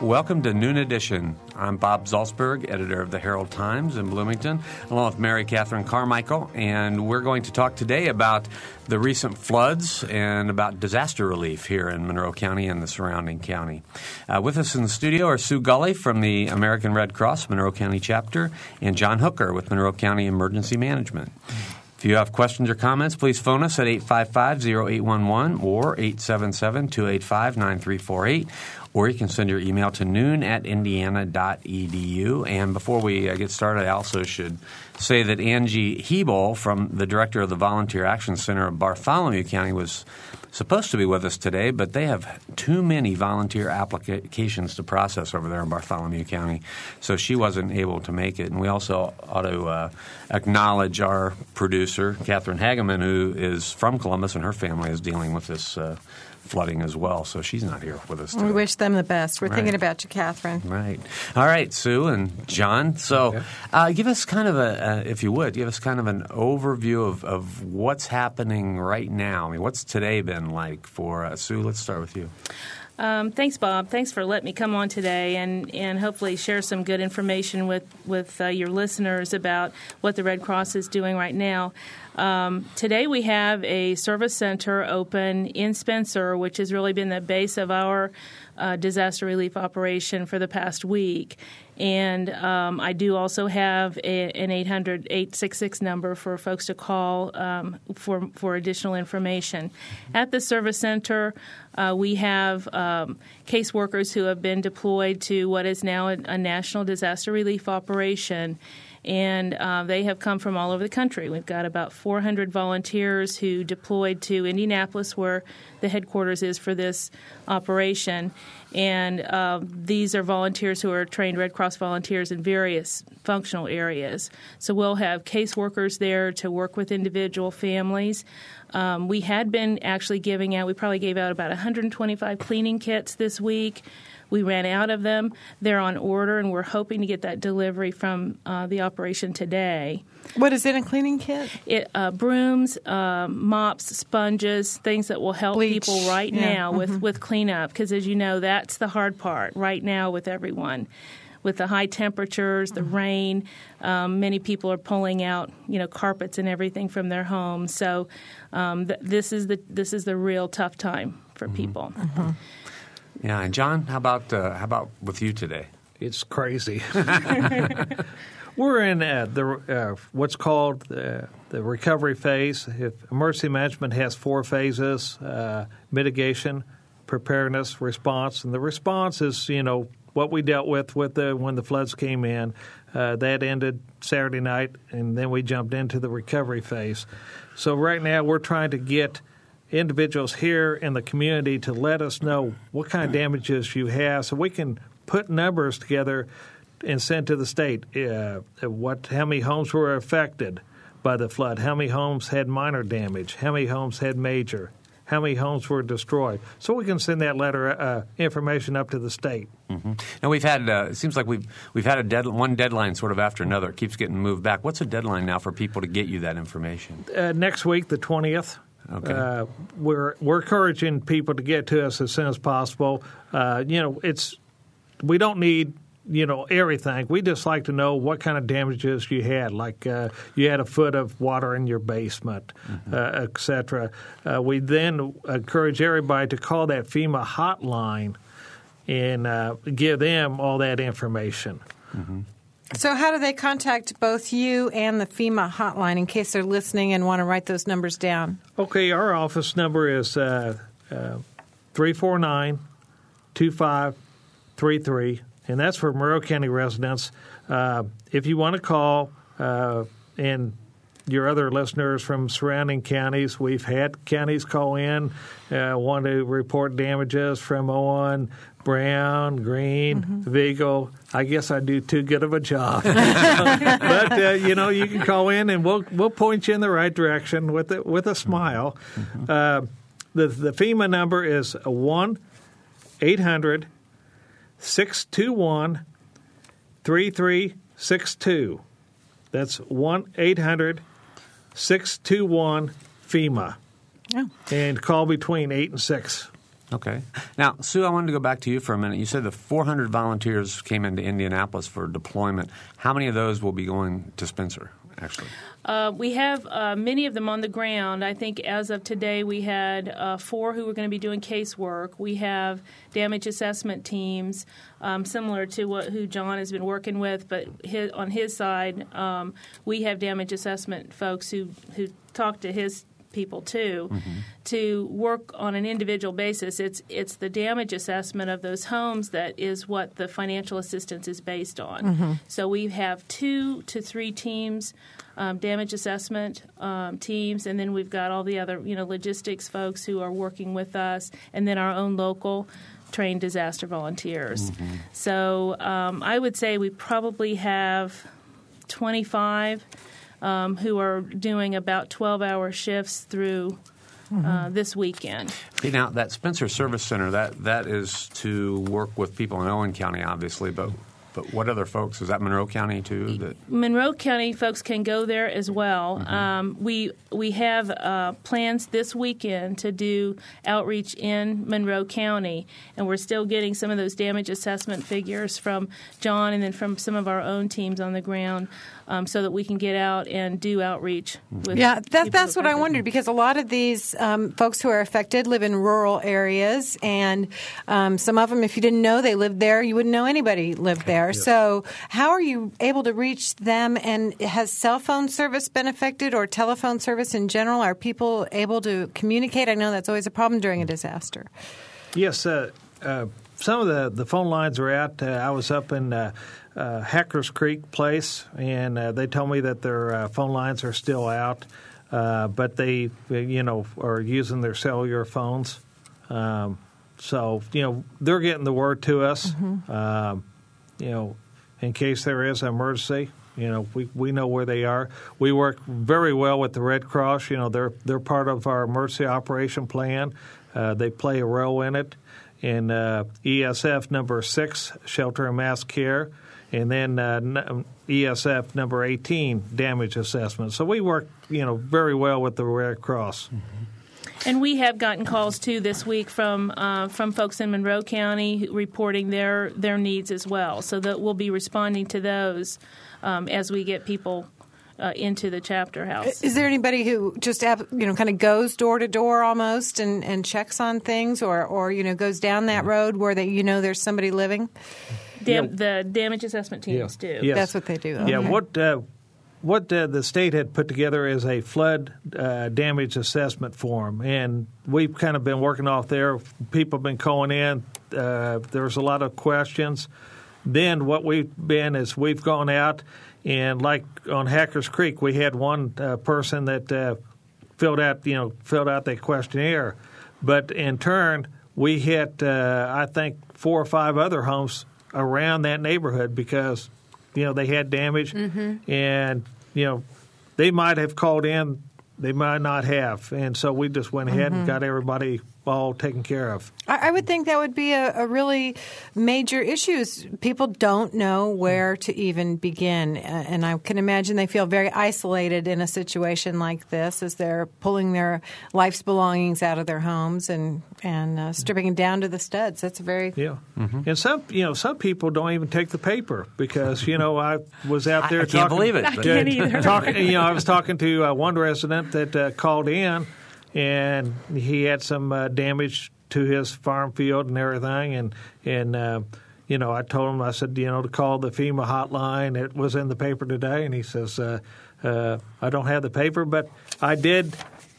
Welcome to Noon Edition. I'm Bob Zaltsberg, editor of the Herald Times in Bloomington, along with Mary Catherine Carmichael, and we're going to talk today about the recent floods and about disaster relief here in Monroe County and the surrounding county. Uh, with us in the studio are Sue Gully from the American Red Cross Monroe County chapter and John Hooker with Monroe County Emergency Management. If you have questions or comments, please phone us at 855 0811 or 877 285 9348 or you can send your email to noon at indiana.edu. And before we uh, get started, I also should say that Angie Hebel, from the director of the Volunteer Action Center of Bartholomew County, was supposed to be with us today, but they have too many volunteer applications to process over there in Bartholomew County, so she wasn't able to make it. And we also ought to uh, acknowledge our producer, Catherine Hageman, who is from Columbus, and her family is dealing with this. Uh, flooding as well, so she's not here with us. Today. We wish them the best. We're right. thinking about you, Catherine. Right. All right, Sue and John. So, okay. uh, give us kind of a, uh, if you would, give us kind of an overview of, of what's happening right now. I mean, what's today been like for uh, Sue? Let's start with you. Um, thanks, Bob. Thanks for letting me come on today and, and hopefully share some good information with, with uh, your listeners about what the Red Cross is doing right now. Um, today we have a service center open in Spencer, which has really been the base of our uh, disaster relief operation for the past week. And um, I do also have a, an 800 866 number for folks to call um, for, for additional information. At the service center, uh, we have um, caseworkers who have been deployed to what is now a, a national disaster relief operation and uh, they have come from all over the country. We've got about 400 volunteers who deployed to Indianapolis, where the headquarters is for this operation. And uh, these are volunteers who are trained Red Cross volunteers in various functional areas. So we'll have caseworkers there to work with individual families. Um, we had been actually giving out, we probably gave out about 125 cleaning kits this week. We ran out of them. They're on order, and we're hoping to get that delivery from uh, the operation today. What is in a cleaning kit? It, uh, brooms, uh, mops, sponges, things that will help Bleach. people right yeah. now with, mm-hmm. with cleanup. Because as you know, that's the hard part right now with everyone. With the high temperatures, the mm-hmm. rain, um, many people are pulling out, you know, carpets and everything from their homes. So um, th- this is the this is the real tough time for mm-hmm. people. Mm-hmm. Yeah, and John, how about uh, how about with you today? It's crazy. We're in uh, the uh, what's called the, the, recovery phase. If emergency management has four phases: uh, mitigation, preparedness, response, and the response is you know what we dealt with with the when the floods came in. Uh, that ended Saturday night, and then we jumped into the recovery phase. So right now we're trying to get individuals here in the community to let us know what kind of damages you have so we can put numbers together and send to the state uh, what how many homes were affected by the flood how many homes had minor damage how many homes had major how many homes were destroyed. So we can send that letter uh, information up to the state. Mm-hmm. and we've had uh, it seems like we've we've had a dead, one deadline sort of after another. It keeps getting moved back. What's a deadline now for people to get you that information? Uh, next week the 20th Okay. Uh, we're we're encouraging people to get to us as soon as possible. Uh, you know, it's we don't need you know everything. We just like to know what kind of damages you had, like uh, you had a foot of water in your basement, mm-hmm. uh, etc. Uh, we then encourage everybody to call that FEMA hotline and uh, give them all that information. Mm-hmm. So, how do they contact both you and the FEMA hotline in case they're listening and want to write those numbers down? Okay, our office number is uh, uh, 349 2533, and that's for Monroe County residents. Uh, if you want to call, uh, and your other listeners from surrounding counties, we've had counties call in, uh, want to report damages from Owen, Brown, green, mm-hmm. Vigo. I guess I do too good of a job, but uh, you know you can call in and we'll we'll point you in the right direction with a, with a smile. Mm-hmm. Uh, the the FEMA number is one eight hundred six two one three three six two. That's one eight hundred six two one FEMA. Oh. And call between eight and six. Okay. Now, Sue, I wanted to go back to you for a minute. You said the 400 volunteers came into Indianapolis for deployment. How many of those will be going to Spencer, actually? Uh, we have uh, many of them on the ground. I think as of today, we had uh, four who were going to be doing casework. We have damage assessment teams, um, similar to what who John has been working with, but his, on his side, um, we have damage assessment folks who who talk to his people too mm-hmm. to work on an individual basis it's it's the damage assessment of those homes that is what the financial assistance is based on mm-hmm. so we have two to three teams um, damage assessment um, teams, and then we've got all the other you know logistics folks who are working with us, and then our own local trained disaster volunteers. Mm-hmm. So um, I would say we probably have 25 um, who are doing about 12 hour shifts through. Mm-hmm. Uh, this weekend. Okay, now that Spencer Service Center that that is to work with people in Owen County, obviously, but but what other folks? Is that Monroe County too? That Monroe County folks can go there as well. Mm-hmm. Um, we we have uh, plans this weekend to do outreach in Monroe County, and we're still getting some of those damage assessment figures from John and then from some of our own teams on the ground um, so that we can get out and do outreach. yeah, that, that's what I wondered because a lot of these um, folks who are affected live in rural areas, and um, some of them, if you didn't know they lived there, you wouldn't know anybody lived there. Yes. So, how are you able to reach them? And has cell phone service been affected, or telephone service in general? Are people able to communicate? I know that's always a problem during a disaster. Yes. Uh, uh, some of the, the phone lines are out. Uh, I was up in uh, Hackers Creek place, and uh, they told me that their uh, phone lines are still out, uh, but they, you know, are using their cellular phones. Um, so, you know, they're getting the word to us. Mm-hmm. Um, you know, in case there is an emergency, you know, we, we know where they are. We work very well with the Red Cross. You know, they're they're part of our emergency operation plan. Uh, they play a role in it. In uh, ESF number six, shelter and mass care, and then uh, ESF number 18 damage assessment. So we work, you know, very well with the Red Cross. Mm-hmm. And we have gotten calls too this week from uh, from folks in Monroe County reporting their their needs as well. So that we'll be responding to those um, as we get people uh, into the chapter house. Is there anybody who just you know kind of goes door to door almost and, and checks on things, or or you know goes down that road where they you know there's somebody living? Dam- yeah. The damage assessment teams yeah. do. Yes. That's what they do. Okay. Yeah. What uh, what uh, the state had put together is a flood uh, damage assessment form, and we've kind of been working off there. People have been calling in. Uh, there's a lot of questions. Then what we've been is we've gone out and like on Hackers Creek, we had one uh, person that uh, filled out you know filled out the questionnaire, but in turn we hit uh, I think four or five other homes around that neighborhood because you know they had damage mm-hmm. and you know they might have called in they might not have and so we just went ahead mm-hmm. and got everybody all taken care of. I, would think that would be a, a, really major issue. Is People don't know where to even begin, and I can imagine they feel very isolated in a situation like this as they're pulling their life's belongings out of their homes and and uh, stripping them down to the studs. That's very yeah. Mm-hmm. And some you know some people don't even take the paper because you know I was out there. I, I talking, can't believe it. I can't either. Talking, you know, I was talking to uh, one resident that uh, called in and he had some uh, damage to his farm field and everything. And and uh, you know, I told him I said you know to call the FEMA hotline. It was in the paper today, and he says uh, uh I don't have the paper, but I did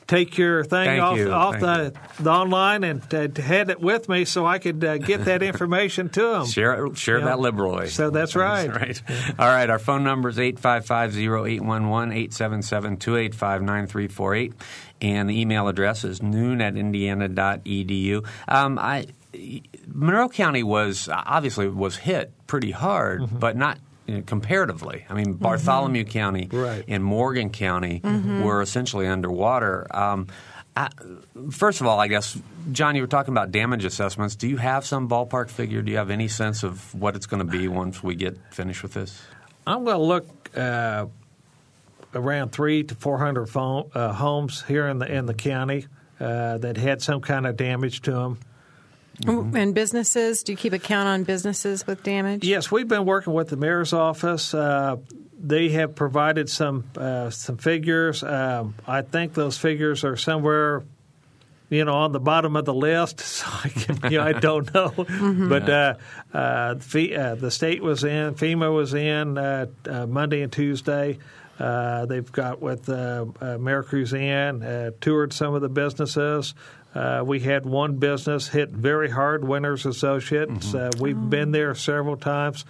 take your thing Thank off you. off the, the, online and uh, had it with me so I could uh, get that information to them. Share share that liberally. So that's right. That's right. All right. Our phone number is 855-0811-877-285-9348. And the email address is noon at indiana.edu. Um, I, Monroe County was obviously was hit pretty hard, mm-hmm. but not comparatively. I mean, Bartholomew mm-hmm. County right. and Morgan County mm-hmm. were essentially underwater. Um, I, first of all, I guess, John, you were talking about damage assessments. Do you have some ballpark figure? Do you have any sense of what it's going to be once we get finished with this? I'm going to look uh, around three to four hundred phone, uh, homes here in the in the county uh, that had some kind of damage to them. Mm-hmm. And businesses, do you keep a count on businesses with damage? Yes, we've been working with the mayor's office. Uh, they have provided some uh, some figures. Um, I think those figures are somewhere, you know, on the bottom of the list. So I, can, you know, I don't know, mm-hmm. but uh, uh, the state was in, FEMA was in Monday and Tuesday. Uh, they've got with uh, uh, uh, toured some of the businesses. Uh, we had one business hit very hard, Winters Associates. Mm-hmm. we've oh. been there several times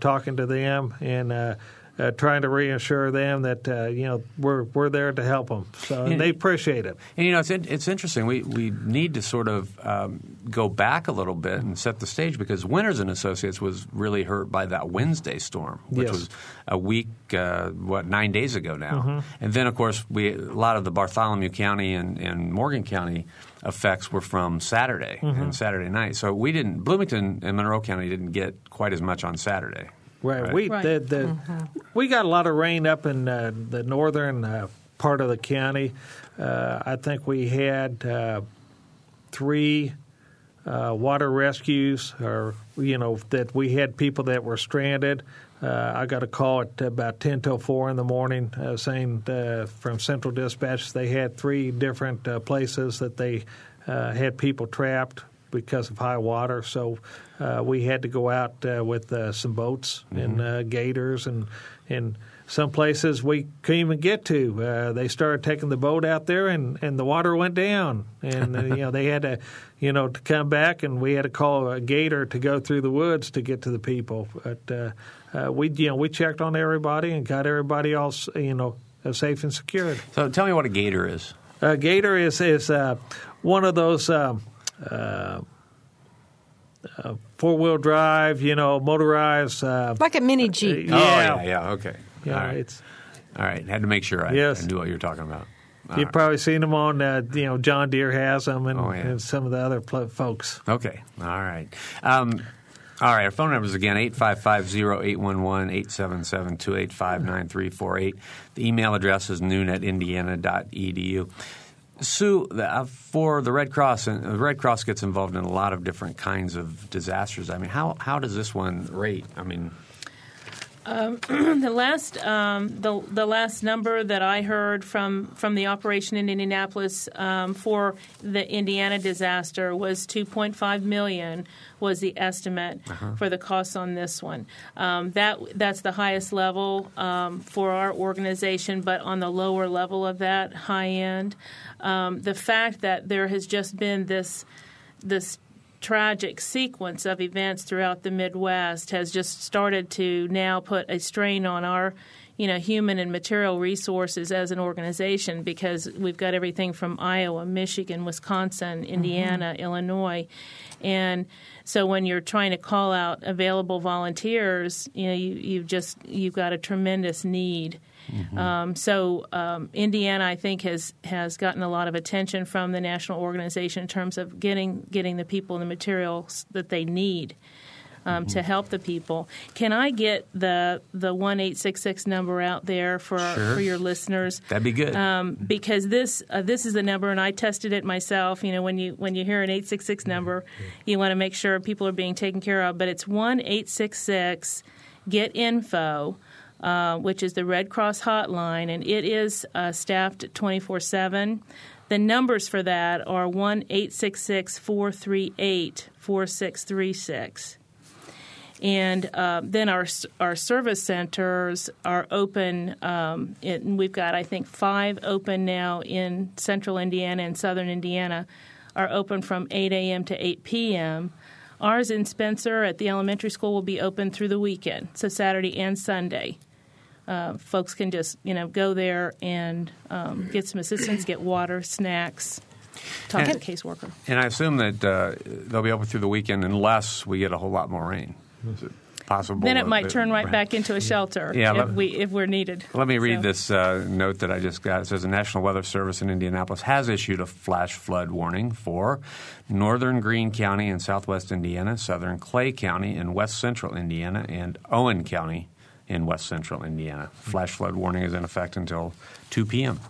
talking to them, and uh, trying to reassure them that uh, you know we're we're there to help them. So and, they appreciate it. And you know it's in, it's interesting. We we need to sort of um, go back a little bit and set the stage because Winters and Associates was really hurt by that Wednesday storm, which yes. was a week uh, what nine days ago now. Mm-hmm. And then of course we a lot of the Bartholomew County and, and Morgan County effects were from Saturday mm-hmm. and Saturday night. So we didn't Bloomington and Monroe County didn't get quite as much on Saturday. Right. right. We right. The, the, mm-hmm. we got a lot of rain up in uh, the northern uh, part of the county. Uh, I think we had uh, three uh, water rescues, or you know that we had people that were stranded. Uh, I got a call at about ten till four in the morning, saying from Central Dispatch they had three different places that they had people trapped because of high water. So uh, we had to go out uh, with uh, some boats mm-hmm. and uh, gators and and some places we couldn't even get to. Uh, they started taking the boat out there, and, and the water went down, and uh, you know they had to, you know, to come back, and we had to call a gator to go through the woods to get to the people. But we, you know, we checked on everybody and got everybody all, you know, safe and secured. So tell me what a gator is. A gator is is one of those. Um, uh, uh, four wheel drive, you know, motorized, uh, like a mini jeep. Uh, yeah. Oh yeah, yeah, okay. Yeah, All right. it's all right. Had to make sure I, yes. I knew what you were talking about. All You've right. probably seen them on, uh, you know, John Deere has them, and, oh, yeah. and some of the other pl- folks. Okay, all right. Um, all right, our phone numbers again, 855-0811-877-285-9348. The email address is noon at indiana.edu. Sue, uh, for the Red Cross, and the Red Cross gets involved in a lot of different kinds of disasters. I mean, how how does this one rate? I mean, um, the last um, the the last number that I heard from from the operation in Indianapolis um, for the Indiana disaster was 2.5 million was the estimate uh-huh. for the costs on this one. Um, that that's the highest level um, for our organization, but on the lower level of that high end, um, the fact that there has just been this this tragic sequence of events throughout the Midwest has just started to now put a strain on our you know human and material resources as an organization because we've got everything from Iowa, Michigan, Wisconsin, mm-hmm. Indiana, mm-hmm. Illinois, and so when you're trying to call out available volunteers, you know you you've just you've got a tremendous need. Mm-hmm. Um, so um, Indiana, I think, has has gotten a lot of attention from the national organization in terms of getting getting the people and the materials that they need. Um, mm-hmm. To help the people, can I get the the one eight six six number out there for sure. for your listeners? That'd be good. Um, because this uh, this is the number, and I tested it myself. You know, when you when you hear an eight six six number, you want to make sure people are being taken care of. But it's one eight six six get info. Uh, which is the Red Cross hotline, and it is uh, staffed 24 7. The numbers for that are 1 866 438 4636. And uh, then our our service centers are open. Um, in, we've got, I think, five open now in central Indiana and southern Indiana, are open from 8 a.m. to 8 p.m. Ours in Spencer at the elementary school will be open through the weekend, so Saturday and Sunday uh, folks can just you know go there and um, get some assistance, get water, snacks. Talk and, to the caseworker. And I assume that uh, they'll be open through the weekend unless we get a whole lot more rain. Is it possible? Then it might turn right back into a shelter yeah, if, let, we, if we're needed. Let me read so. this uh, note that I just got. It says the National Weather Service in Indianapolis has issued a flash flood warning for northern Greene County in southwest Indiana, southern Clay County in west central Indiana, and Owen County in west central Indiana. Flash flood warning is in effect until 2 p.m.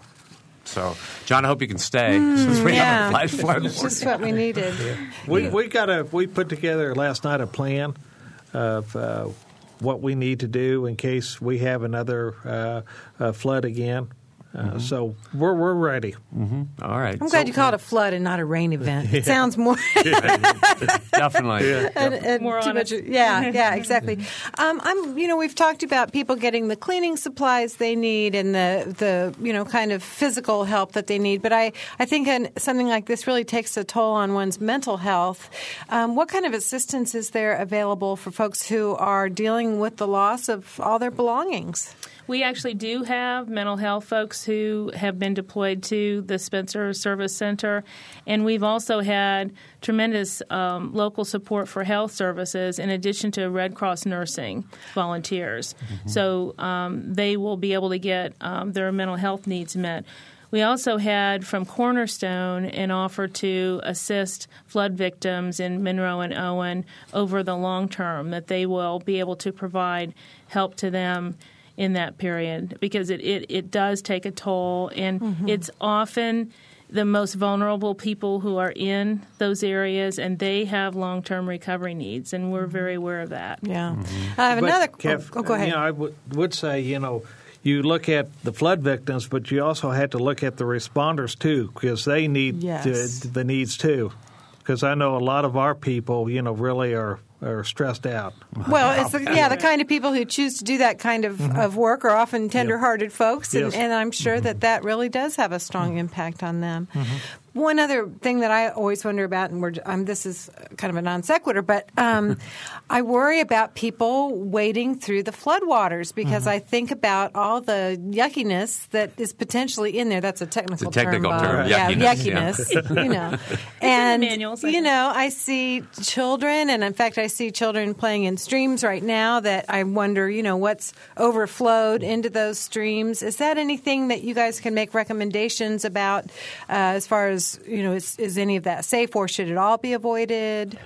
So, John, I hope you can stay since we Mm, yeah. have a flash flood. It's just what we needed. We we got a we put together last night a plan of uh, what we need to do in case we have another uh, uh, flood again. Uh, So we're we're ready. All right. I'm glad you called it a flood and not a rain event. It sounds more Definitely. and, and More too honest. much. Yeah, yeah, exactly. Um, I'm, you know, we've talked about people getting the cleaning supplies they need and the, the, you know, kind of physical help that they need. But I, I think an, something like this really takes a toll on one's mental health. Um, what kind of assistance is there available for folks who are dealing with the loss of all their belongings? We actually do have mental health folks who have been deployed to the Spencer Service Center, and we've also had tremendous um, local support for health services in addition to Red Cross nursing volunteers. So um, they will be able to get um, their mental health needs met. We also had from Cornerstone an offer to assist flood victims in Monroe and Owen over the long term, that they will be able to provide help to them in that period because it, it, it does take a toll and mm-hmm. it's often the most vulnerable people who are in those areas and they have long term recovery needs and we're mm-hmm. very aware of that. Yeah. Mm-hmm. I have But, another. Kev, oh, go ahead. You know, I would would say you know. You look at the flood victims, but you also have to look at the responders too, because they need Yes. the, the needs too. Because I know a lot of our people, you know, really are are stressed out. Well, it's the, yeah, the kind of people who choose to do that kind of, mm-hmm. of work are often tender-hearted folks, and, Yes. and I'm sure mm-hmm. that that really does have a strong impact on them. Mm-hmm. One other thing that I always wonder about, and we're, um, this is kind of a non sequitur, but um, I worry about people wading through the floodwaters because I think about all the yuckiness that is potentially in there. That's a technical, It's a technical term, term, Bob. Yeah, yuckiness, yeah. yuckiness. you know, and manuals, you know, I see children, and in fact, I see children playing in streams right now that I wonder, you know, what's overflowed into those streams. Is that anything that you guys can make recommendations about uh, as far as, you know, is, is any of that safe or should it all be avoided?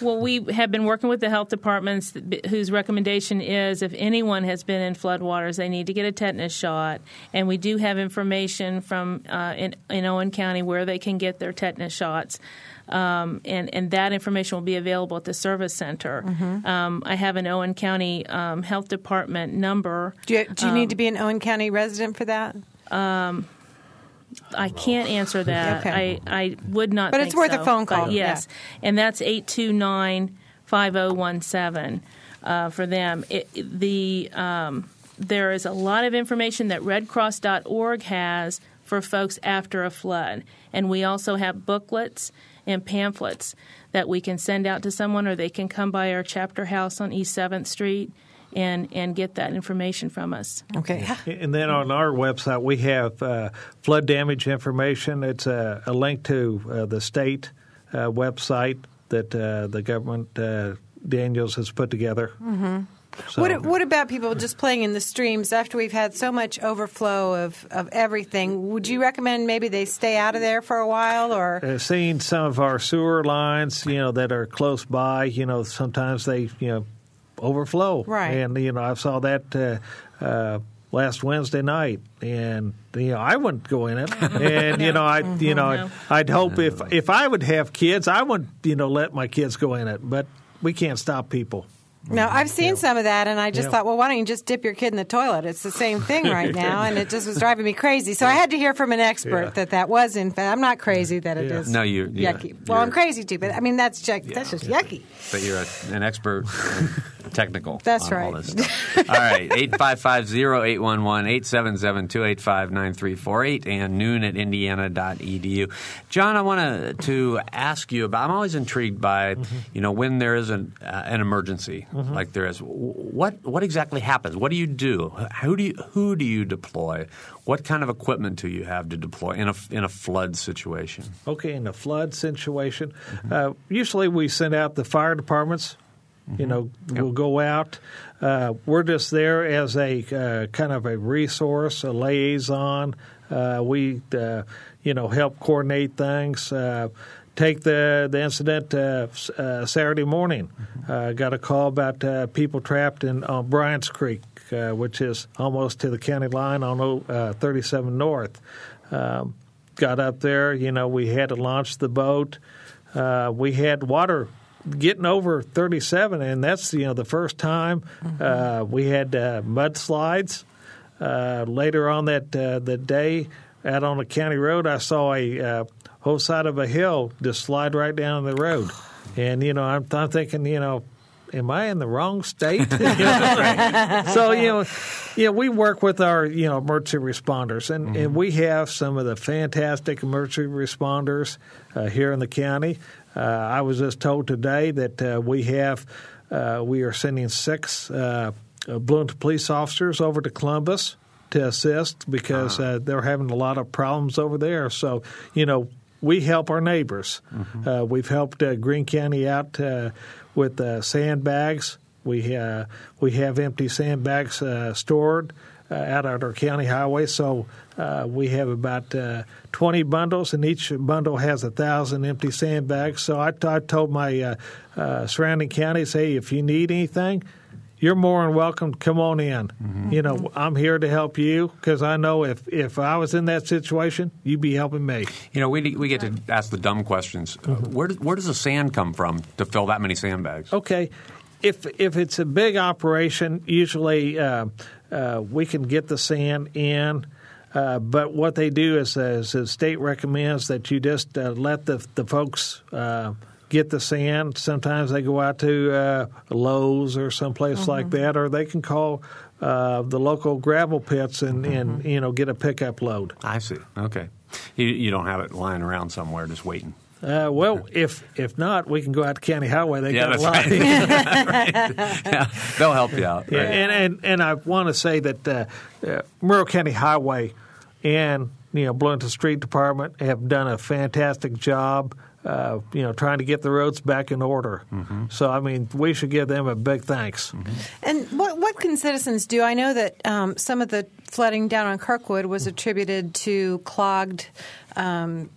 Well, we have been working with the health departments whose recommendation is if anyone has been in floodwaters, they need to get a tetanus shot. And we do have information from uh, in, in Owen County where they can get their tetanus shots. Um, and, and that information will be available at the service center. Um, I have an Owen County um, Health Department number. Do you, do you need to be an Owen County resident for that? I can't answer that. Okay. I, I would not. But it's worth a phone call, But yes, and that's eight two nine five zero one seven uh, for them. It, the um, there is a lot of information that RedCross.org has for folks after a flood, and we also have booklets and pamphlets that we can send out to someone, or they can come by our chapter house on East Seventh Street and and get that information from us. Okay. And then on our website, we have uh, flood damage information. It's a, a link to uh, the state uh, website that uh, the government, uh, Daniels, has put together. Mm-hmm. So, What, what about people just playing in the streams after we've had so much overflow of, of everything? Would you recommend maybe they stay out of there for a while or? uh, seeing some of our sewer lines, you know, that are close by, you know, sometimes they, you know, overflow. Right. And, you know, I saw that uh, uh, last Wednesday night, and, you know, I wouldn't go in it. And, you know, I, you know, No. I'd hope if, if I would have kids, I wouldn't you know, let my kids go in it. But we can't stop people. No, I've seen some of that, and I just Yeah. thought, well, why don't you just dip your kid in the toilet? It's the same thing right now, and it just was driving me crazy. So I had to hear from an expert Yeah. that that was in fact. I'm not crazy that it Yeah. is. No, you- yeah, yucky. you're- well, I'm crazy too, but I mean that's ju- that's just yucky. But you're a, an expert in technical. That's on All, right. this stuff. all right. 855-0811-877-285-9348 and noon at indiana.edu. John, I want to ask you about, I'm always intrigued by, Mm-hmm. you know, when there is an, uh, an emergency like there is, what, what exactly happens? What do you do? Who do you, who do you deploy? What kind of equipment do you have to deploy in a, in a flood situation? Okay, in a flood situation, uh, usually we send out the fire departments. You know, we'll go out. Uh, we're just there as a uh, kind of a resource, a liaison. Uh, we, uh, you know, help coordinate things. Uh, take the the incident uh, uh, Saturday morning. Uh, got a call about uh, people trapped in on Bryant's Creek, uh, which is almost to the county line on uh, 37 North. Um, got up there, you know, we had to launch the boat. Uh, we had water getting over 37, and that's you know the first time mm-hmm. uh, we had uh, mudslides. Uh, later on that uh, the day, out on the county road, I saw a uh, whole side of a hill just slide right down the road, and you know I'm, I'm thinking, you know, am I in the wrong state? so you know, yeah, we work with our you know emergency responders, and, mm-hmm. and we have some of the fantastic emergency responders uh, here in the county. Uh, I was just told today that uh, we have uh, we are sending six Bloomington police officers over to Columbus to assist because uh-huh. they're having a lot of problems over there. So you know we help our neighbors. Mm-hmm. Uh, we've helped uh, Greene County out uh, with sandbags. We we have empty sandbags stored out at our county highway. So uh, we have about uh, 20 bundles, and each bundle has a thousand empty sandbags. So I, t- I told my uh, uh, surrounding counties, hey, if you need anything, you're more than welcome come on in. Mm-hmm. You know, I'm here to help you because I know if, if I was in that situation, you'd be helping me. You know, we, we get to ask the dumb questions. Mm-hmm. where, does, where does the sand come from to fill that many sandbags? Okay. If, if it's a big operation, usually uh, uh, we can get the sand in uh, but what they do is, is, the state recommends that you just uh, let the the folks uh, get the sand. Sometimes they go out to uh, Lowe's or someplace mm-hmm. like that, or they can call uh, the local gravel pits and, mm-hmm. and you know get a pickup load. I see. Okay, you, you don't have it lying around somewhere just waiting. Uh, well, if if not, we can go out to County Highway. They yeah, got a lot. Right. yeah, they'll help you out. Right. Yeah, and, and and I want to say that uh, uh, Monroe County Highway and you know Bloomington Street Department have done a fantastic job. Uh, you know, trying to get the roads back in order. Mm-hmm. So, I mean, we should give them a big thanks. Mm-hmm. And what, what can citizens do? I know that um, some of the flooding down on Kirkwood was attributed to clogged um,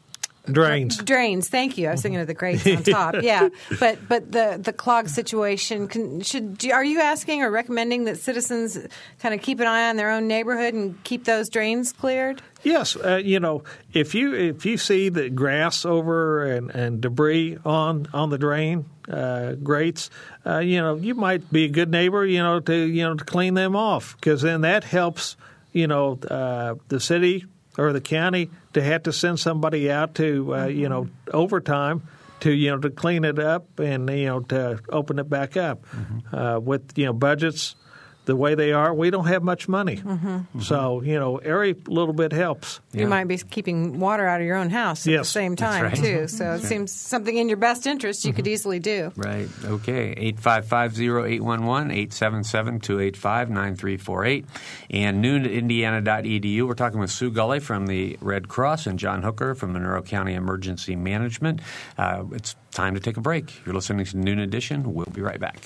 Drains. Drains. Thank you. I was thinking of the grates on top. yeah, but but the the clog situation can, should are you asking or recommending that citizens kind of keep an eye on their own neighborhood and keep those drains cleared? Yes, uh, you know if you if you see the grass over and, and debris on on the drain uh, grates, uh, you know you might be a good neighbor, you know to you know to clean them off because then that helps you know uh, the city or the county to have to send somebody out to uh, you know overtime to you know to clean it up and you know to open it back up mm-hmm. uh, with you know budgets the way they are, we don't have much money. Mm-hmm. Mm-hmm. So, you know, every little bit helps. You might be keeping water out of your own house at yes. the same time, right. too. So That's it right. seems something in your best interest you mm-hmm. could easily do. Right. Okay. 855-0811, 877-285-9348, and noon@indiana.edu. We're talking with Sue Gully from the Red Cross and John Hooker from Monroe County Emergency Management. Uh, it's time to take a break. You're listening to Noon Edition. We'll be right back.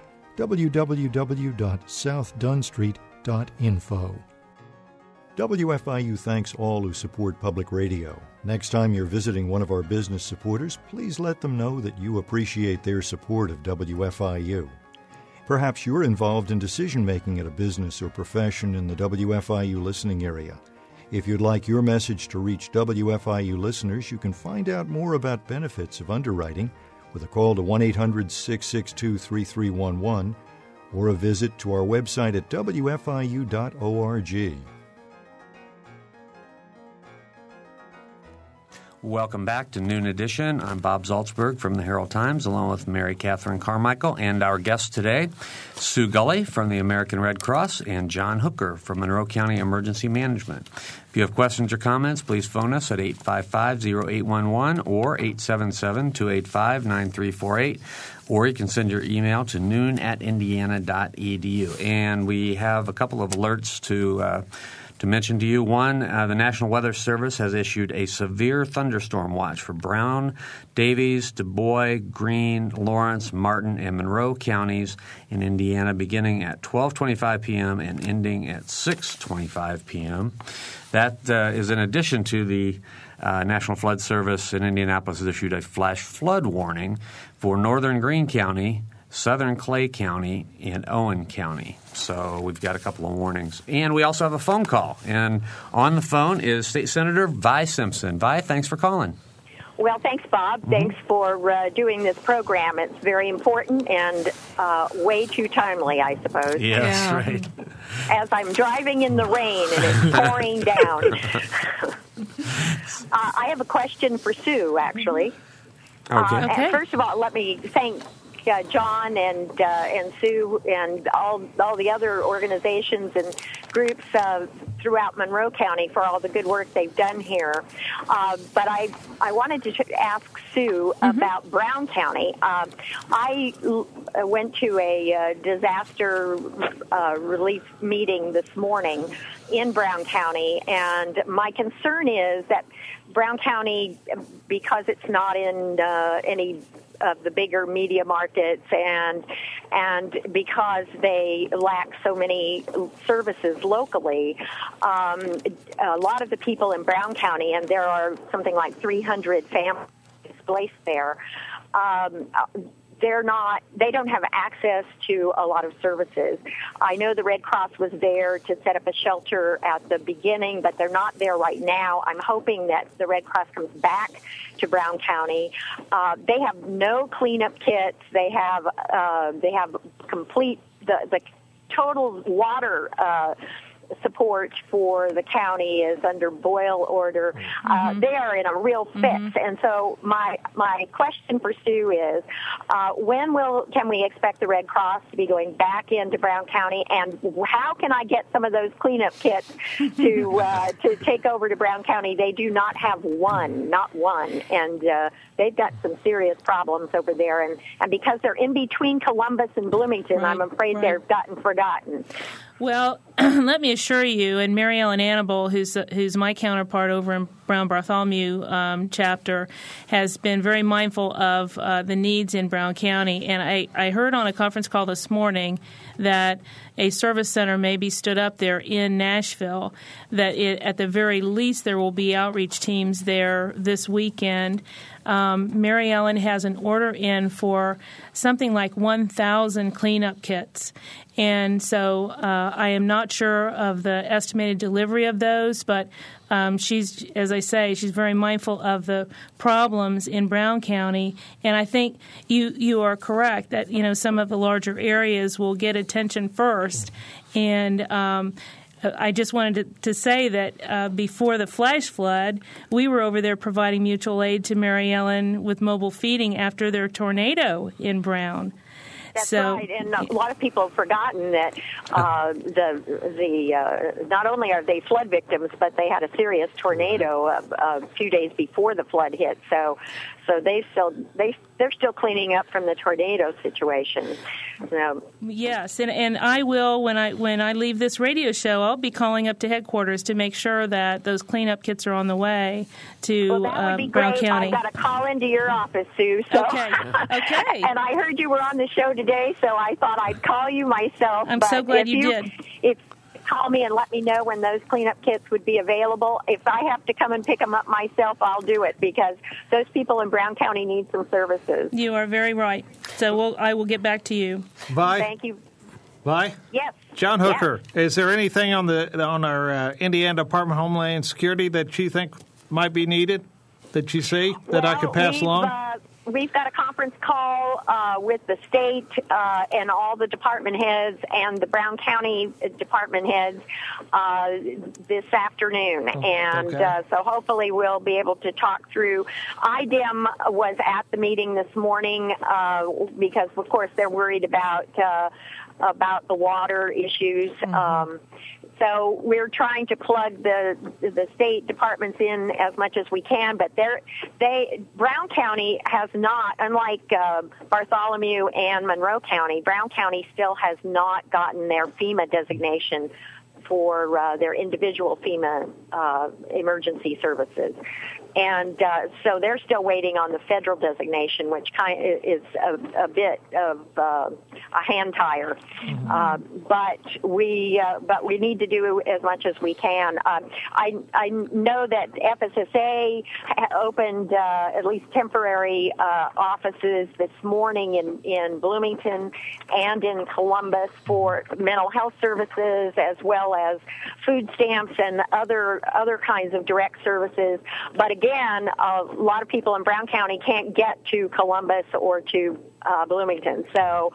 www.southdunstreet.info. WFIU thanks all who support public radio. Next time you're visiting one of our business supporters, please let them know that you appreciate their support of WFIU. Perhaps you're involved in decision making at a business or profession in the WFIU listening area. If you'd like your message to reach WFIU listeners, you can find out more about benefits of underwriting with a call to 1 800 662 3311 or a visit to our website at wfiu.org. Welcome back to Noon Edition. I'm Bob Zaltsberg from the Herald Times, along with Mary Catherine Carmichael and our guests today, Sue Gully from the American Red Cross and John Hooker from Monroe County Emergency Management. If you have questions or comments, please phone us at 855-0811 or 877-285-9348, or you can send your email to noon at indiana.edu. And we have a couple of alerts to uh, to mention to you. One, uh, the National Weather Service has issued a severe thunderstorm watch for Brown, Daviess, Dubois, Greene, Lawrence, Martin, and Monroe counties in Indiana beginning at 12:25 p.m. and ending at 6:25 p.m. That uh, is in addition to the uh, National Flood Service in Indianapolis has issued a flash flood warning for northern Greene County, southern Clay County, and Owen County. So we've got a couple of warnings. And we also have a phone call. And on the phone is State Senator Vi Simpson. Vi, thanks for calling. Well, thanks, Bob. Mm-hmm. Thanks for uh, doing this program. It's very important and uh, way too timely, I suppose. Yes, yeah. right. As I'm driving in the rain and it's pouring down. uh, I have a question for Sue, actually. Okay. Uh, okay. First of all, let me thank uh, John and uh, and Sue and all all the other organizations and groups uh, throughout Monroe County for all the good work they've done here. Uh, but I I wanted to ask Sue mm-hmm. about Brown County. Uh, I went to a uh, disaster uh, relief meeting this morning in Brown County, and my concern is that Brown County, because it's not in uh, any of the bigger media markets and and because they lack so many services locally, um, a lot of the people in Brown County, and there are something like 300 families displaced there. Um, they're not they don't have access to a lot of services. I know the Red Cross was there to set up a shelter at the beginning, but they're not there right now. I'm hoping that the Red Cross comes back to Brown County. Uh, they have no cleanup kits. They have uh, they have complete the the total water. Uh, support for the county is under boil order. Uh, mm-hmm. Uh, they are in a real fix, mm-hmm. and so my my question for Sue is, uh, when will can we expect the Red Cross to be going back into Brown County, and how can I get some of those cleanup kits to uh, to take over to Brown County? They do not have one, not one, and uh, they've got some serious problems over there, and and because they're in between Columbus and Bloomington, right, I'm afraid right. they've gotten forgotten. Well, let me assure you, and Mary Ellen Annable, who's who's my counterpart over in Brown Bartholomew um, chapter, has been very mindful of uh, the needs in Brown County. And I, I heard on a conference call this morning that a service center may be stood up there in Nashville. That it, at the very least there will be outreach teams there this weekend. Um, Mary Ellen has an order in for something like 1,000 cleanup kits. And so uh, I am not sure of the estimated delivery of those, but um, she's, as I say, she's very mindful of the problems in Brown County. And I think you you are correct that you know some of the larger areas will get attention first, and um, I just wanted to, to say that uh, before the flash flood, we were over there providing mutual aid to Mary Ellen with mobile feeding after their tornado in Brown. That's so, right, and a lot of people have forgotten that uh, the the uh, not only are they flood victims, but they had a serious tornado a, a few days before the flood hit. So, so they still they they're still cleaning up from the tornado situation. So. Yes, and and I will when I when I leave this radio show, I'll be calling up to headquarters to make sure that those cleanup kits are on the way to well, that would uh, be Brown great. County. I got a call into your office, Sue. So. Okay. Okay. and I heard you were on the show today, so I thought I'd call you myself. I'm so glad you, you did. If call me and let me know when those cleanup kits would be available. If I have to come and pick them up myself, I'll do it because those people in Brown County need some services. You are very right. So we'll, I will get back to you. Bye. Thank you. Bye. Yes. John Hooker, yes. is there anything on the on our uh, Indiana Department of Homeland Security that you think might be needed that you see that well, I could pass along? Uh, we've got a conference call uh, with the state uh, and all the department heads and the Brown County department heads uh, this afternoon, Oh, and okay. uh, so hopefully we'll be able to talk through. IDEM was at the meeting this morning uh, because, of course, they're worried about uh, about the water issues. Um, so we're trying to plug the the state departments in as much as we can, but they're, they Brown County has not, unlike uh, Bartholomew and Monroe County, Brown County still has not gotten their FEMA designation for uh, their individual FEMA uh, emergency services. And uh, so they're still waiting on the federal designation, which kind is a, a bit of uh, a hand tire. Uh, but we uh, but we need to do as much as we can. Um, I I know that FSSA opened uh, at least temporary uh, offices this morning in in Bloomington and in Columbus for mental health services as well as food stamps and other other kinds of direct services. But again, a lot of people in Brown County can't get to Columbus or to uh, Bloomington. So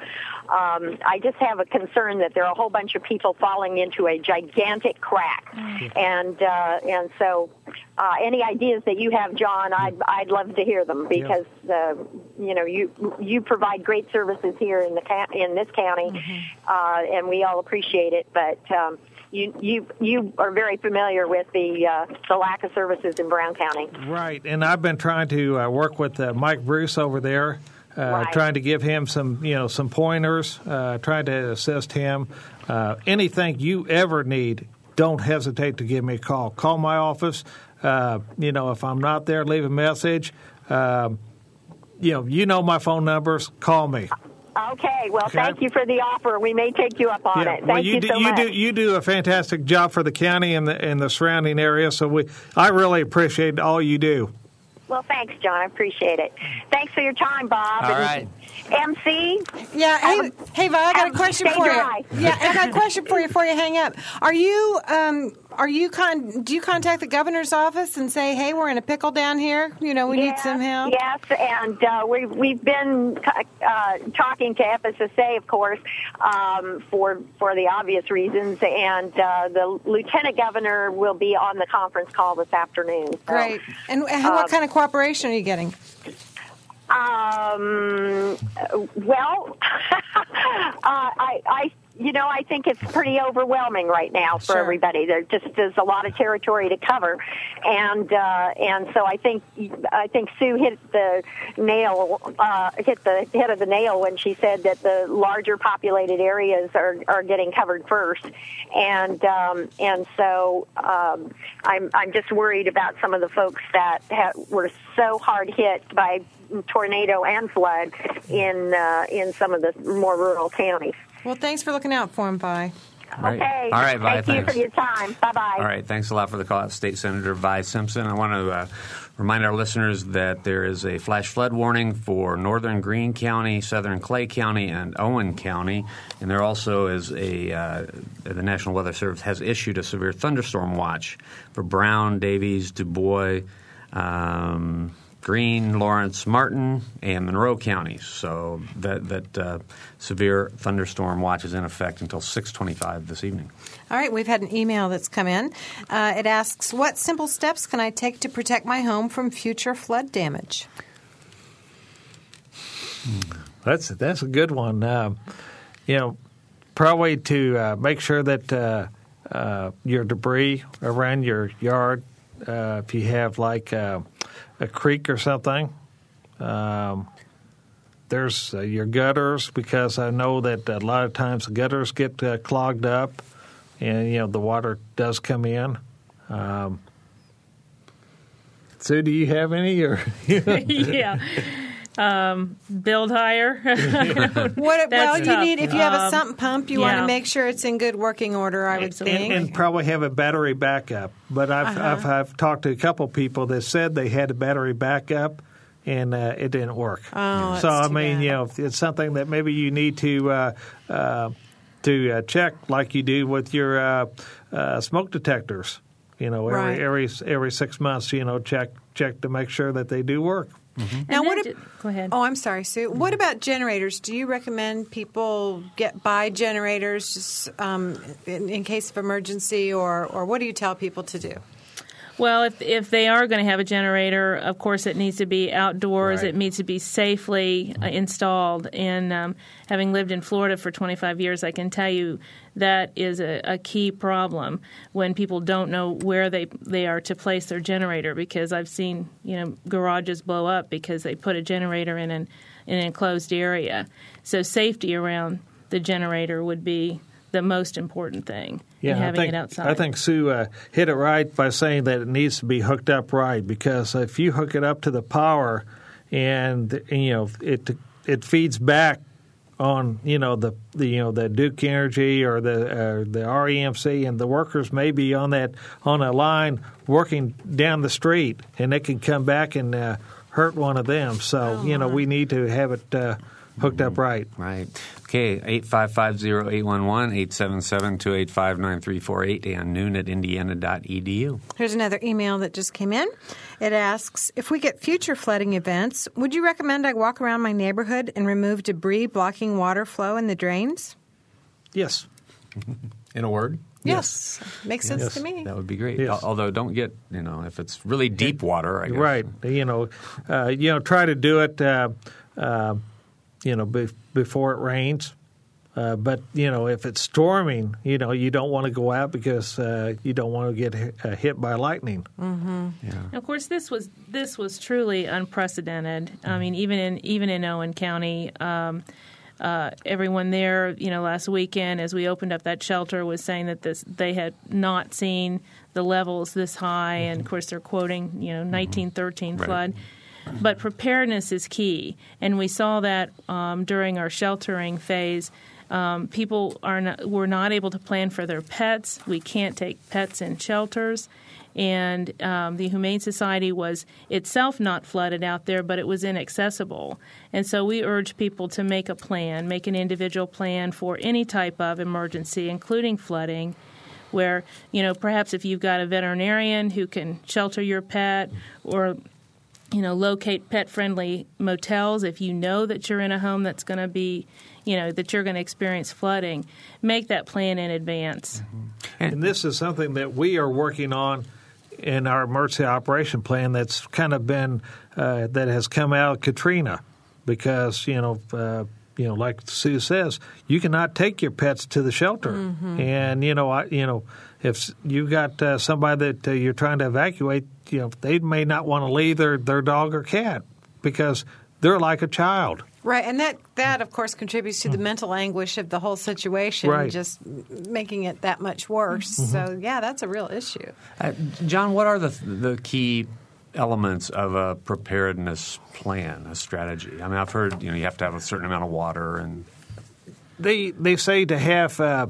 um, I just have a concern that there are a whole bunch of people falling into a gigantic crack, and uh, and so uh, any ideas that you have, John, I'd I'd love to hear them because uh, you know you you provide great services here in the in this county, uh, and we all appreciate it, but. Um, you, you you are very familiar with the uh, the lack of services in Brown County. Right, and I've been trying to uh, work with uh, Mike Bruce over there, uh, Right. trying to give him some, you know, some pointers, uh, trying to assist him. Uh, anything you ever need, don't hesitate to give me a call. Call my office. Uh, you know, if I'm not there, leave a message. Um, you know, you know my phone numbers. Call me. Okay, well, Okay. thank you for the offer. We may take you up on it. Thank well, you, you, do, so you much. do you do a fantastic job for the county and the and the surrounding area. So we, I really appreciate all you do. Well, thanks, John. I appreciate it. Thanks for your time, Bob. All And right. MC, Yeah, hey, Have a- hey, Vi, I got a a- question stay for dry. you. Yeah, I got a question for you before you hang up. Are you, um, are you con? Do you contact the governor's office and say, "Hey, we're in a pickle down here. You know, we need some help." Yes, and uh, we've we've been uh, talking to FSSA, of course, um, for for the obvious reasons, and uh, the lieutenant governor will be on the conference call this afternoon. So, Great. And, and what Um, kind of cooperation are you getting? Um, well, uh, I, I, you know, I think it's pretty overwhelming right now for Sure. everybody. There just is a lot of territory to cover, and uh, and so I think I think Sue hit the nail, uh, hit the head of the nail when she said that the larger populated areas are are getting covered first, and um, and so um, I'm I'm just worried about some of the folks that ha- were so hard hit by tornado and flood in uh, in some of the more rural counties. Well, thanks for looking out for him, Vi. All right. Okay. All right, Vi, Thank you thanks. for your time. Bye bye. All right, thanks a lot for the call out, State Senator Vi Simpson. I want to uh, remind our listeners that there is a flash flood warning for northern Greene County, southern Clay County, and Owen County. And there also is a, uh, the National Weather Service has issued a severe thunderstorm watch for Brown, Daviess, Du Bois, um, Greene, Lawrence, Martin, and Monroe counties. So that, that uh, severe thunderstorm watch is in effect until 625 this evening. All right, we've had an email that's come in. Uh, it asks, "What simple steps can I take to protect my home from future flood damage?" That's that's a good one. Um, you know, probably to uh, make sure that uh, uh, your debris around your yard, uh, if you have like uh, a creek or something, um, there's uh, your gutters because I know that a lot of times the gutters get uh, clogged up, and you know the water does come in. Um, Sue, do you have any or? yeah. Um, build higher. What, well, That's you need if you have a Um, sump pump, you want to make sure it's in good working order. I would and, think. and probably have a battery backup. But I've, Uh-huh. I've I've talked to a couple people that said they had a battery backup and uh, it didn't work. Oh, so I too mean, bad. you know, it's something that maybe you need to uh, uh, to uh, check, like you do with your uh, uh, smoke detectors. You know, every Right. every every six months, you know, check check to make sure that they do work. And Now, what? ju- ab- go ahead. Oh, I'm sorry, Sue. What about generators? Do you recommend people get buy generators just um, in, in case of emergency, or or what do you tell people to do? Well, if if they are going to have a generator, of course it needs to be outdoors. Right. It needs to be safely uh, installed. And um, having lived in Florida for 25 years, I can tell you that is a, a key problem when people don't know where they they are to place their generator. Because I've seen you know garages blow up because they put a generator in an in an enclosed area. So safety around the generator would be the most important thing. Yeah, having I think, it outside. I think Sue uh, hit it right by saying that it needs to be hooked up right because if you hook it up to the power and, and, you know it it feeds back on you know the, the you know the Duke Energy or the uh, the REMC and the workers may be on that on a line working down the street and it can come back and uh, hurt one of them. So you know we need to have it uh, hooked up right. Right. Okay, 855-0811, 877-285-9348, and noon at indiana.edu. Here's another email that just came in. It asks If we get future flooding events, would you recommend I walk around my neighborhood and remove debris blocking water flow in the drains? Yes. In a word? Yes. Makes sense Yes. to me. That would be great. Yes. Although don't get, you know, if it's really deep water, I guess. Right. You know, uh, you know, try to do it, uh, uh, you know, be- before it rains. Uh, but you know, if it's storming, you know, you don't want to go out because uh, you don't want to get hit, uh, hit by lightning. Of course, this was this was truly unprecedented. I mean, even in even in Owen County, um, uh, everyone there, you know, last weekend as we opened up that shelter was saying that this they had not seen the levels this high, and of course they're quoting you know 1913 Right. But preparedness is key, and we saw that um, during our sheltering phase. Um, people are not, were not able to plan for their pets. We can't take pets in shelters, and um, the Humane Society was itself not flooded out there, but it was inaccessible. And so we urge people to make a plan, make an individual plan for any type of emergency, including flooding where you know perhaps if you've got a veterinarian who can shelter your pet or you know locate pet friendly motels if you know that you're in a home that's going to be you know that you're going to experience flooding make that plan in advance And this is something that we are working on in our emergency operation plan. That's kind of been uh, that has come out of Katrina, because you know. Uh, you know, like Sue says, you cannot take your pets to the shelter, and you know, I, you know, if you've got uh, somebody that uh, you're trying to evacuate, you know, they may not want to leave their their dog or cat because they're like a child. Right, and that that of course contributes to the mental anguish of the whole situation, Right. just making it that much worse. So yeah, that's a real issue. Uh, John, what are the the key elements of a preparedness plan, a strategy? I mean, I've heard you know you have to have a certain amount of water and They they say to have uh,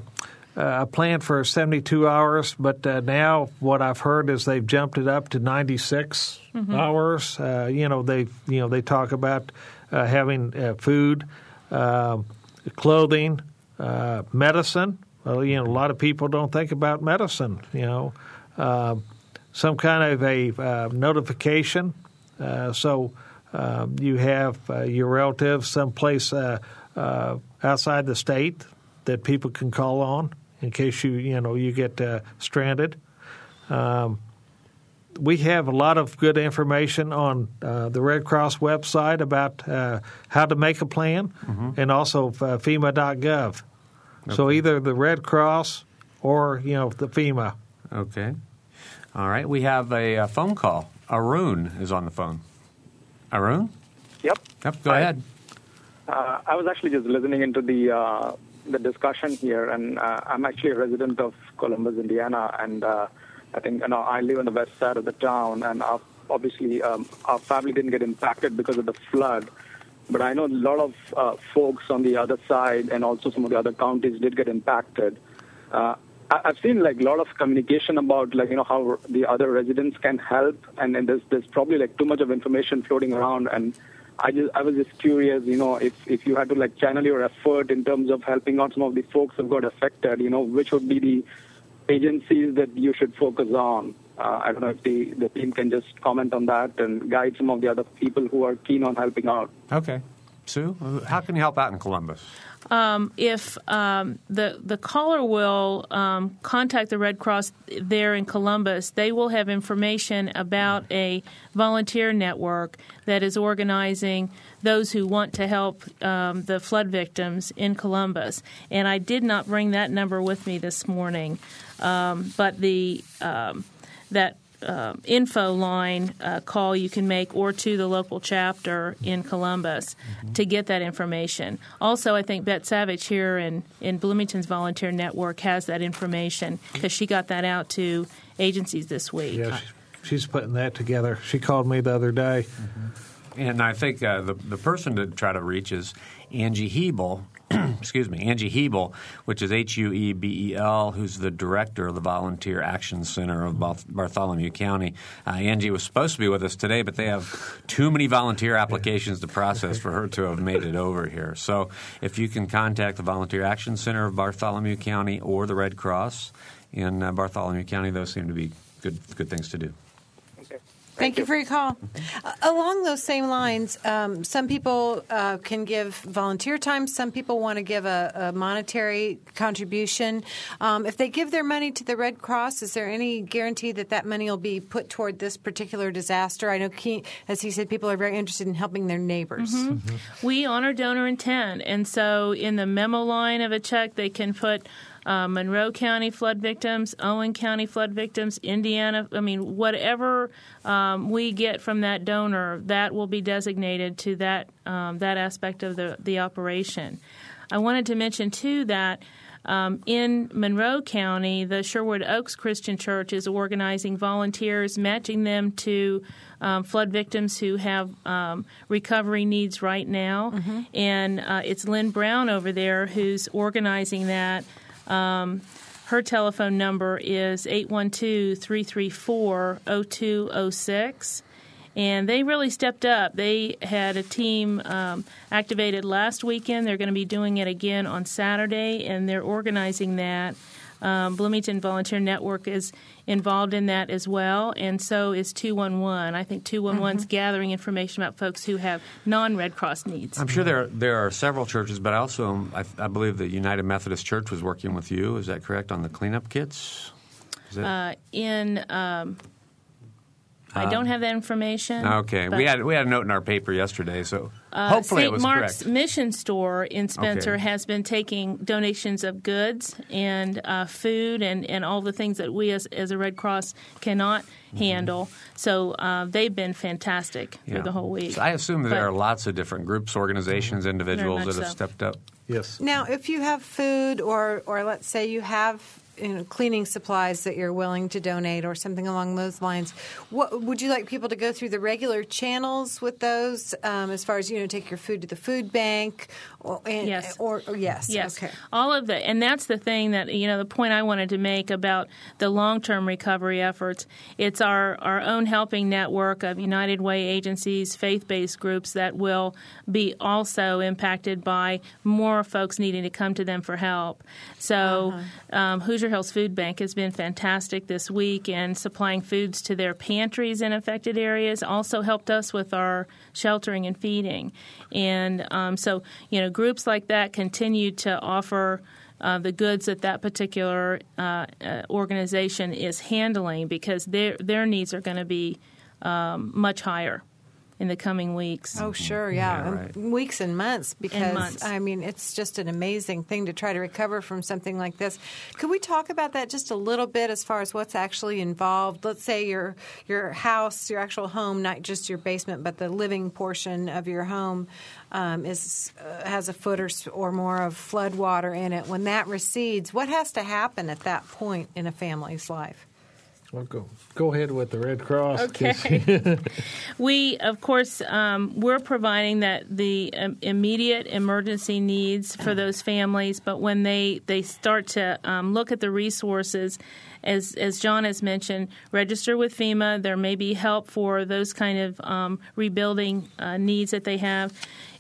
a plan for 72 hours, but uh, now what I've heard is they've jumped it up to 96 hours. Uh, you know they you know they talk about uh, having uh, food, um clothing, uh, medicine. Well, you know a lot of people don't think about medicine. You know. Um some kind of a uh, notification. Uh, so um, you have uh, your relatives someplace uh, uh, outside the state that people can call on in case you you know you get uh, stranded. Um, we have a lot of good information on uh, the Red Cross website about uh, how to make a plan, and also uh, FEMA.gov. So either the Red Cross or you know the FEMA. okay. All right, we have a, uh phone call. Arun is on the phone. Arun? Yep. Yep, go Hi. ahead. Uh, I was actually just listening into the uh, the discussion here, and uh, I'm actually a resident of Columbus, Indiana, and uh, I think you know I live on the west side of the town, and our, obviously um, our family didn't get impacted because of the flood, but I know a lot of uh, folks on the other side, and also some of the other counties did get impacted. Uh, I- I've seen like a lot of communication about like you know how the other residents can help, and, then there's there's probably like too much of information floating around, and I just I was just curious, you know, if if you had to like channel your effort in terms of helping out some of the folks who got affected, you know, which would be the agencies that you should focus on, Uh, I don't know if the, the team can just comment on that and guide some of the other people who are keen on helping out. Okay. Sue, how can you help out in Columbus? Um, if um, the the caller will um, contact the Red Cross there in Columbus, they will have information about a volunteer network that is organizing those who want to help um, the flood victims in Columbus. And I did not bring that number with me this morning, um, but the um, that uh, info line uh, call you can make or to the local chapter in Columbus mm-hmm. to get that information. Also, I think Bette Savage here in, in Bloomington's volunteer network has that information because she got that out to agencies this week. Yeah, she's putting that together. She called me the other day. Mm-hmm. And I think uh, the, the person to try to reach is Angie Huebel, excuse me, Angie Huebel, which is H U E B E L, who's the director of the Volunteer Action Center of Bartholomew County. Uh, Angie was supposed to be with us today, but they have too many volunteer applications to process for her to have made it over here. So if you can contact the Volunteer Action Center of Bartholomew County or the Red Cross in uh, Bartholomew County, those seem to be good good things to do. Thank, you. for your call. Uh, along those same lines, um, some people uh, can give volunteer time. Some people want to give a, a monetary contribution. Um, if they give their money to the Red Cross, is there any guarantee that that money will be put toward this particular disaster? I know, as he said, people are very interested in helping their neighbors. Mm-hmm. Mm-hmm. We honor donor intent, and so in the memo line of a check, they can put uh, Monroe County flood victims, Owen County flood victims, Indiana. I mean, whatever um, we get from that donor, that will be designated to that um, that aspect of the the operation. I wanted to mention too that. Um, in Monroe County, the Sherwood Oaks Christian Church is organizing volunteers, matching them to um, flood victims who have um, recovery needs right now. Mm-hmm. And uh, it's Lynn Brown over there who's organizing that. Um, her telephone number is 812 334 0206. And they really stepped up. They had a team um, activated last weekend. They're going to be doing it again on Saturday, and they're organizing that. Um, Bloomington Volunteer Network is involved in that as well, and so is 211. I think 211 is mm-hmm. gathering information about folks who have non Red Cross needs. I'm sure there there are several churches, but also I, I believe the United Methodist Church was working with you. Is that correct on the cleanup kits? Uh, in um, I don't have that information. Okay, we had we had a note in our paper yesterday, so uh, hopefully St. it was Mark's correct. Mission Store in Spencer Okay. has been taking donations of goods and uh, food and, and all the things that we as, as a Red Cross cannot Mm-hmm. handle. So uh, they've been fantastic Yeah. for the whole week. So I assume that there are lots of different groups, organizations, individuals that have so. stepped up. Yes. Now, if you have food, or or let's say you have you know, cleaning supplies that you're willing to donate, or something along those lines, what would you like people to go through the regular channels with those? Um, as far as you know, take your food to the food bank, or, and, Yes. or, or yes, Yes, okay. all of that, and that's the thing that you know the point I wanted to make about the long-term recovery efforts. It's our our own helping network of United Way agencies, faith-based groups that will be also impacted by more folks needing to come to them for help. So, um, Hoosier Hills Food Bank has been fantastic this week in supplying foods to their pantries in affected areas. Also helped us with our sheltering and feeding, and um, so you know groups like that continue to offer. Uh, the goods that that particular uh, uh, organization is handling because their their needs are going to be um, much higher in the coming weeks. Oh, sure, yeah, Yeah, right. weeks and months. Because months. I mean, it's just an amazing thing to try to recover from something like this. Could we talk about that just a little bit, as far as what's actually involved? Let's say your your house, your actual home, not just your basement, but the living portion of your home um, is uh, has a foot or, or more of flood water in it. When that recedes, what has to happen at that point in a family's life? Well, go go ahead with the Red Cross. Okay. we, of course, um, we're providing that the um, immediate emergency needs for those families, but when they, they start to um, look at the resources, as, as John has mentioned, register with FEMA. There may be help for those kind of um, rebuilding uh, needs that they have.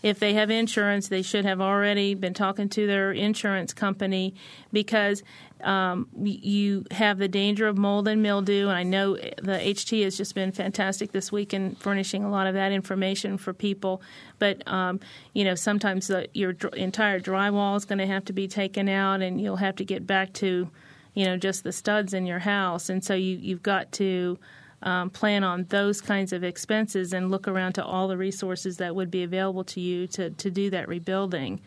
if they have insurance, they should have already been talking to their insurance company because um, you have the danger of mold and mildew. And I know the HT has just been fantastic this week in furnishing a lot of that information for people. But um, you know, sometimes the, your dr- entire drywall is going to have to be taken out, and you'll have to get back to you know just the studs in your house. And so you, you've got to um, plan on those kinds of expenses and look around to all the resources that would be available to you to, to do that rebuilding.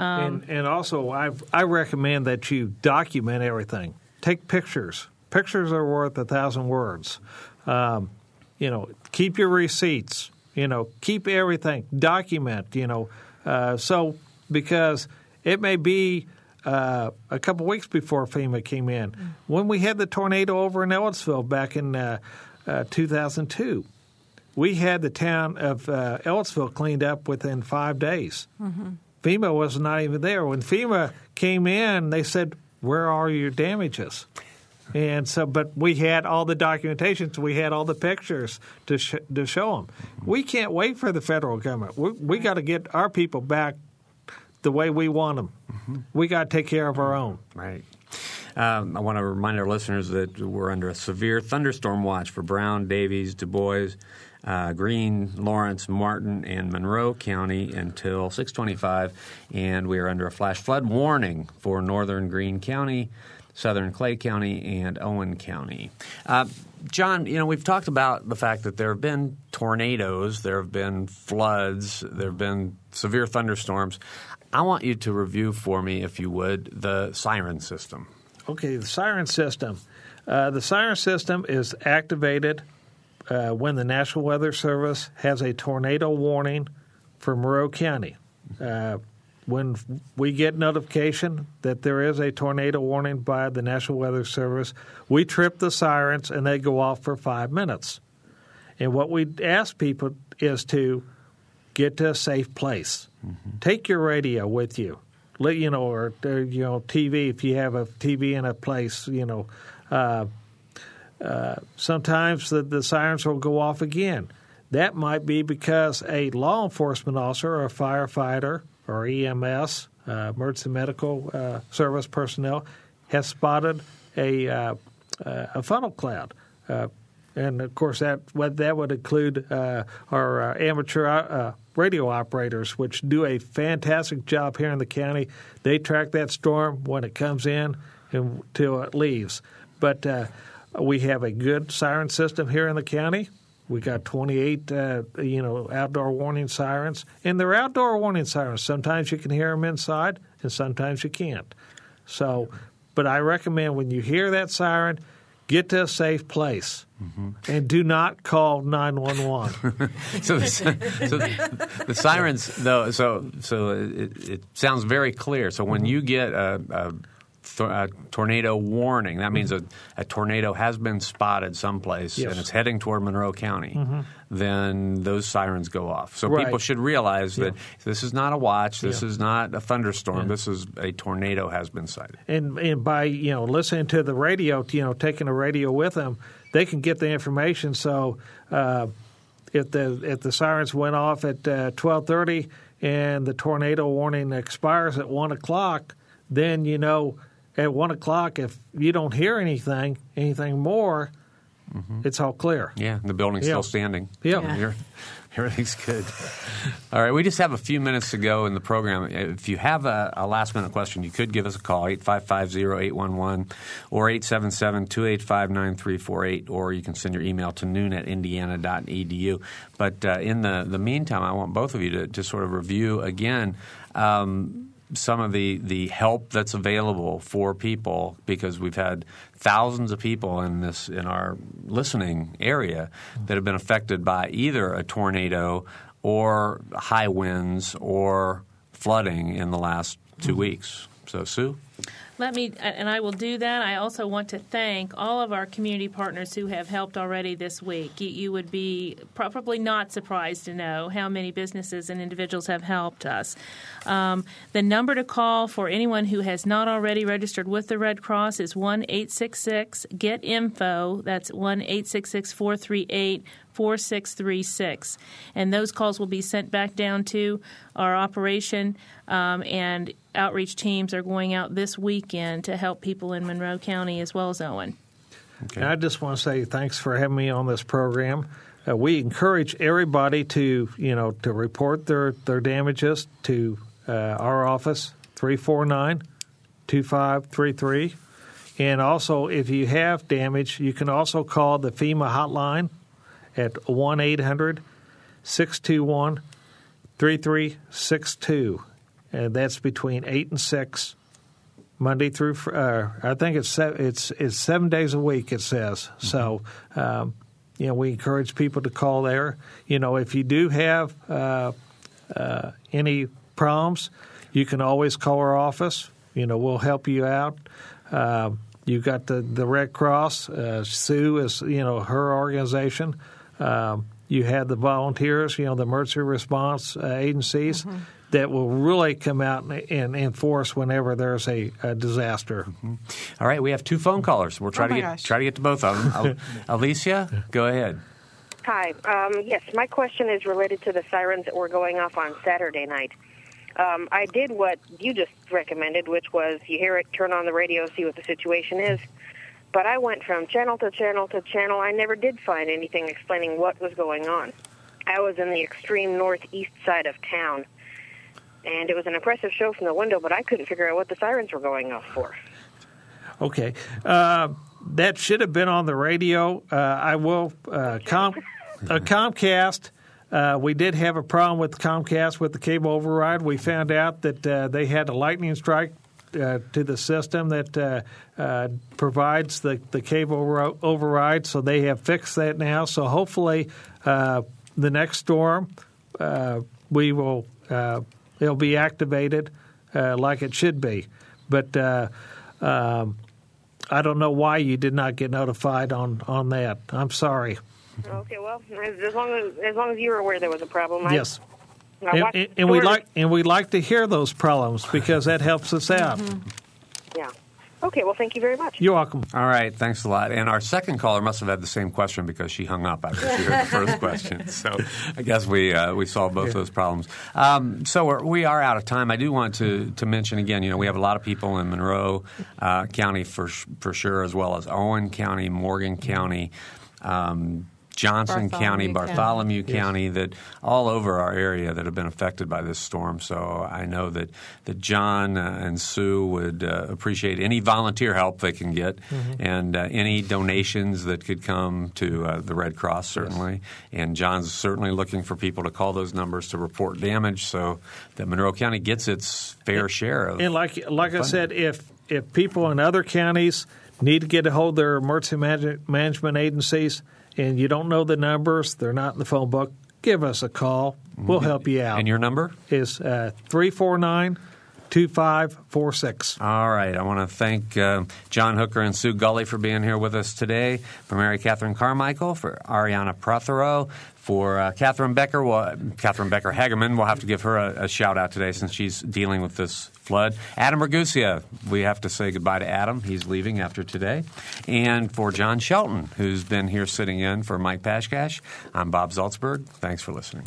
Um, and, and also, I I recommend that you document everything. Take pictures. Pictures are worth a thousand words. Um, you know, keep your receipts. You know, keep everything. Document. You know, uh, so because it may be uh, a couple weeks before FEMA came in. When we had the tornado over in Ellettsville back in uh, uh, 2002, we had the town of uh, Ellettsville cleaned up within five days. Mm-hmm. FEMA was not even there. When FEMA came in, they said, "Where are your damages?" And so, but we had all the documentation, so we had all the pictures to sh- to show them. We can't wait for the federal government. We, we got to get our people back the way we want them. Mm-hmm. We got to take care of our own. Right. Um, I want to remind our listeners that we're under a severe thunderstorm watch for Brown, Daviess, Du Bois, uh, Lawrence, Martin, and Monroe County until 625, and we are under a flash flood warning for northern Greene County, southern Clay County, and Owen County. Uh, John, you know, we've talked about the fact that there have been tornadoes, there have been floods, there have been severe thunderstorms. I want you to review for me, if you would, the siren system. Okay, the siren system. Uh, the siren system is activated uh, when the National Weather Service has a tornado warning for Monroe County. Uh, when we get notification that there is a tornado warning by the National Weather Service, we trip the sirens and they go off for five minutes. And what we ask people is to get to a safe place. Mm-hmm. Take your radio with you. Let you know, or, or, you know, TV if you have a TV in a place. You know, uh, uh, sometimes the, the sirens will go off again. That might be because a law enforcement officer or a firefighter or EMS, uh, emergency medical uh, service personnel, has spotted a uh, uh, a funnel cloud and of course that that would include uh, our uh, amateur uh, radio operators, which do a fantastic job here in the county. They track that storm when it comes in until it leaves. But uh, we have a good siren system here in the county. We got 28, uh, you know, outdoor warning sirens, and they're outdoor warning sirens. Sometimes you can hear them inside, and sometimes you can't. So, but I recommend when you hear that siren get to a safe place mm-hmm. and do not call 911 so, the, so the, the, sirens though so so it, it, sounds very clear so when mm-hmm. you get a, a a tornado warning. That means mm-hmm. a, a, tornado has been spotted someplace yes. and it's heading toward Monroe County. Mm-hmm. Then those sirens go off. So right. people should realize yeah. that this is not a watch. This yeah. is not a thunderstorm. Yeah. This is a tornado has been sighted. And and by you know listening to the radio, you know taking the radio with them, they can get the information. So uh, if the if the sirens went off at uh, twelve thirty and the tornado warning expires at one o'clock, then you know at one o'clock, if you don't hear anything, anything more, mm-hmm. it's all clear. Yeah, the building's yeah. still standing. Yeah. yeah. Everything's good. All right, we just have a few minutes to go in the program. If you have a, a last minute question, you could give us a call, 855-0811 or 877-285-9348, or you can send your email to noon at indiana.edu. But uh, in the, the meantime, I want both of you to, to sort of review again um, some of the, the help that's available for people because we've had thousands of people in this in our listening area that have been affected by either a tornado or high winds or flooding in the last 2 mm-hmm. weeks. So, Sue? Let me, and I will do that. I also want to thank all of our community partners who have helped already this week. You, you, would be probably not surprised to know how many businesses and individuals have helped us. Um, the number to call for anyone who has not already registered with the Red Cross is 1 866 GET INFO. That's 1 866 438 4636. And those calls will be sent back down to our operation, um, and outreach teams are going out this weekend to help people in Monroe County as well as Owen. Okay. I just want to say thanks for having me on this program. Uh, we encourage everybody to, you know, to report their, their damages to uh, our office, 349 2533. And also, if you have damage, you can also call the FEMA hotline at 1 800 621 3362. And that's between 8 and 6, Monday through, uh, I think it's, it's, it's seven days a week, it says. Mm-hmm. So, um, you know, we encourage people to call there. You know, if you do have uh, uh, any problems, you can always call our office. You know, we'll help you out. Uh, you've got the, the Red Cross. Uh, Sue is, you know, her organization. Um, you have the volunteers, you know, the emergency response uh, agencies mm-hmm. that will really come out and, and enforce whenever there's a, a disaster. Mm-hmm. All right, we have two phone callers. We'll try oh to get gosh. try to get to both of them. Alicia, go ahead. Hi. Um, yes, my question is related to the sirens that were going off on Saturday night. Um, I did what you just recommended, which was you hear it, turn on the radio, see what the situation is. But I went from channel to channel to channel. I never did find anything explaining what was going on. I was in the extreme northeast side of town, and it was an impressive show from the window, but I couldn't figure out what the sirens were going off for. Okay. Uh, that should have been on the radio. Uh, I will. Uh, Com- Comcast. Uh, we did have a problem with Comcast with the cable override. We found out that uh, they had a lightning strike uh, to the system that uh, uh, provides the, the cable override. So they have fixed that now. So hopefully, uh, the next storm, uh, we will it'll be activated like it should be. But um, I don't know why you did not get notified on, on that. I'm sorry. Okay, well, as long as as long as you were aware there was a problem, I, yes. And, and, and we like and we like to hear those problems because that helps us out. Mm-hmm. Yeah. Okay. Well, thank you very much. You're welcome. All right. Thanks a lot. And our second caller must have had the same question because she hung up after she heard the first question. So I guess we uh, we solved both yeah. those problems. Um, so we're, we are out of time. I do want to to mention again. You know, we have a lot of people in Monroe uh, County for for sure, as well as Owen County, Morgan County. Um, Johnson Bartholomew County, Bartholomew County, County yes. that all over our area that have been affected by this storm. So I know that, that John uh, and Sue would uh, appreciate any volunteer help they can get mm-hmm. and uh, any donations that could come to uh, the Red Cross, certainly. Yes. And John's certainly looking for people to call those numbers to report damage so that Monroe County gets its fair and, share of And like, like I said, if, if people in other counties need to get a hold of their emergency management agencies – and you don't know the numbers, they're not in the phone book, give us a call. We'll mm-hmm. help you out. And your number? Is uh, 349 2546. All right. I want to thank uh, John Hooker and Sue Gully for being here with us today, for Mary Catherine Carmichael, for Ariana Prothero, for uh, Catherine Becker. Well, Catherine Becker Hagerman, we'll have to give her a, a, shout out today since she's dealing with this flood. Adam Ragusea, we have to say goodbye to Adam. He's leaving after today. And for John Shelton, who's been here sitting in for Mike Pashkash, I'm Bob Zaltsberg. Thanks for listening.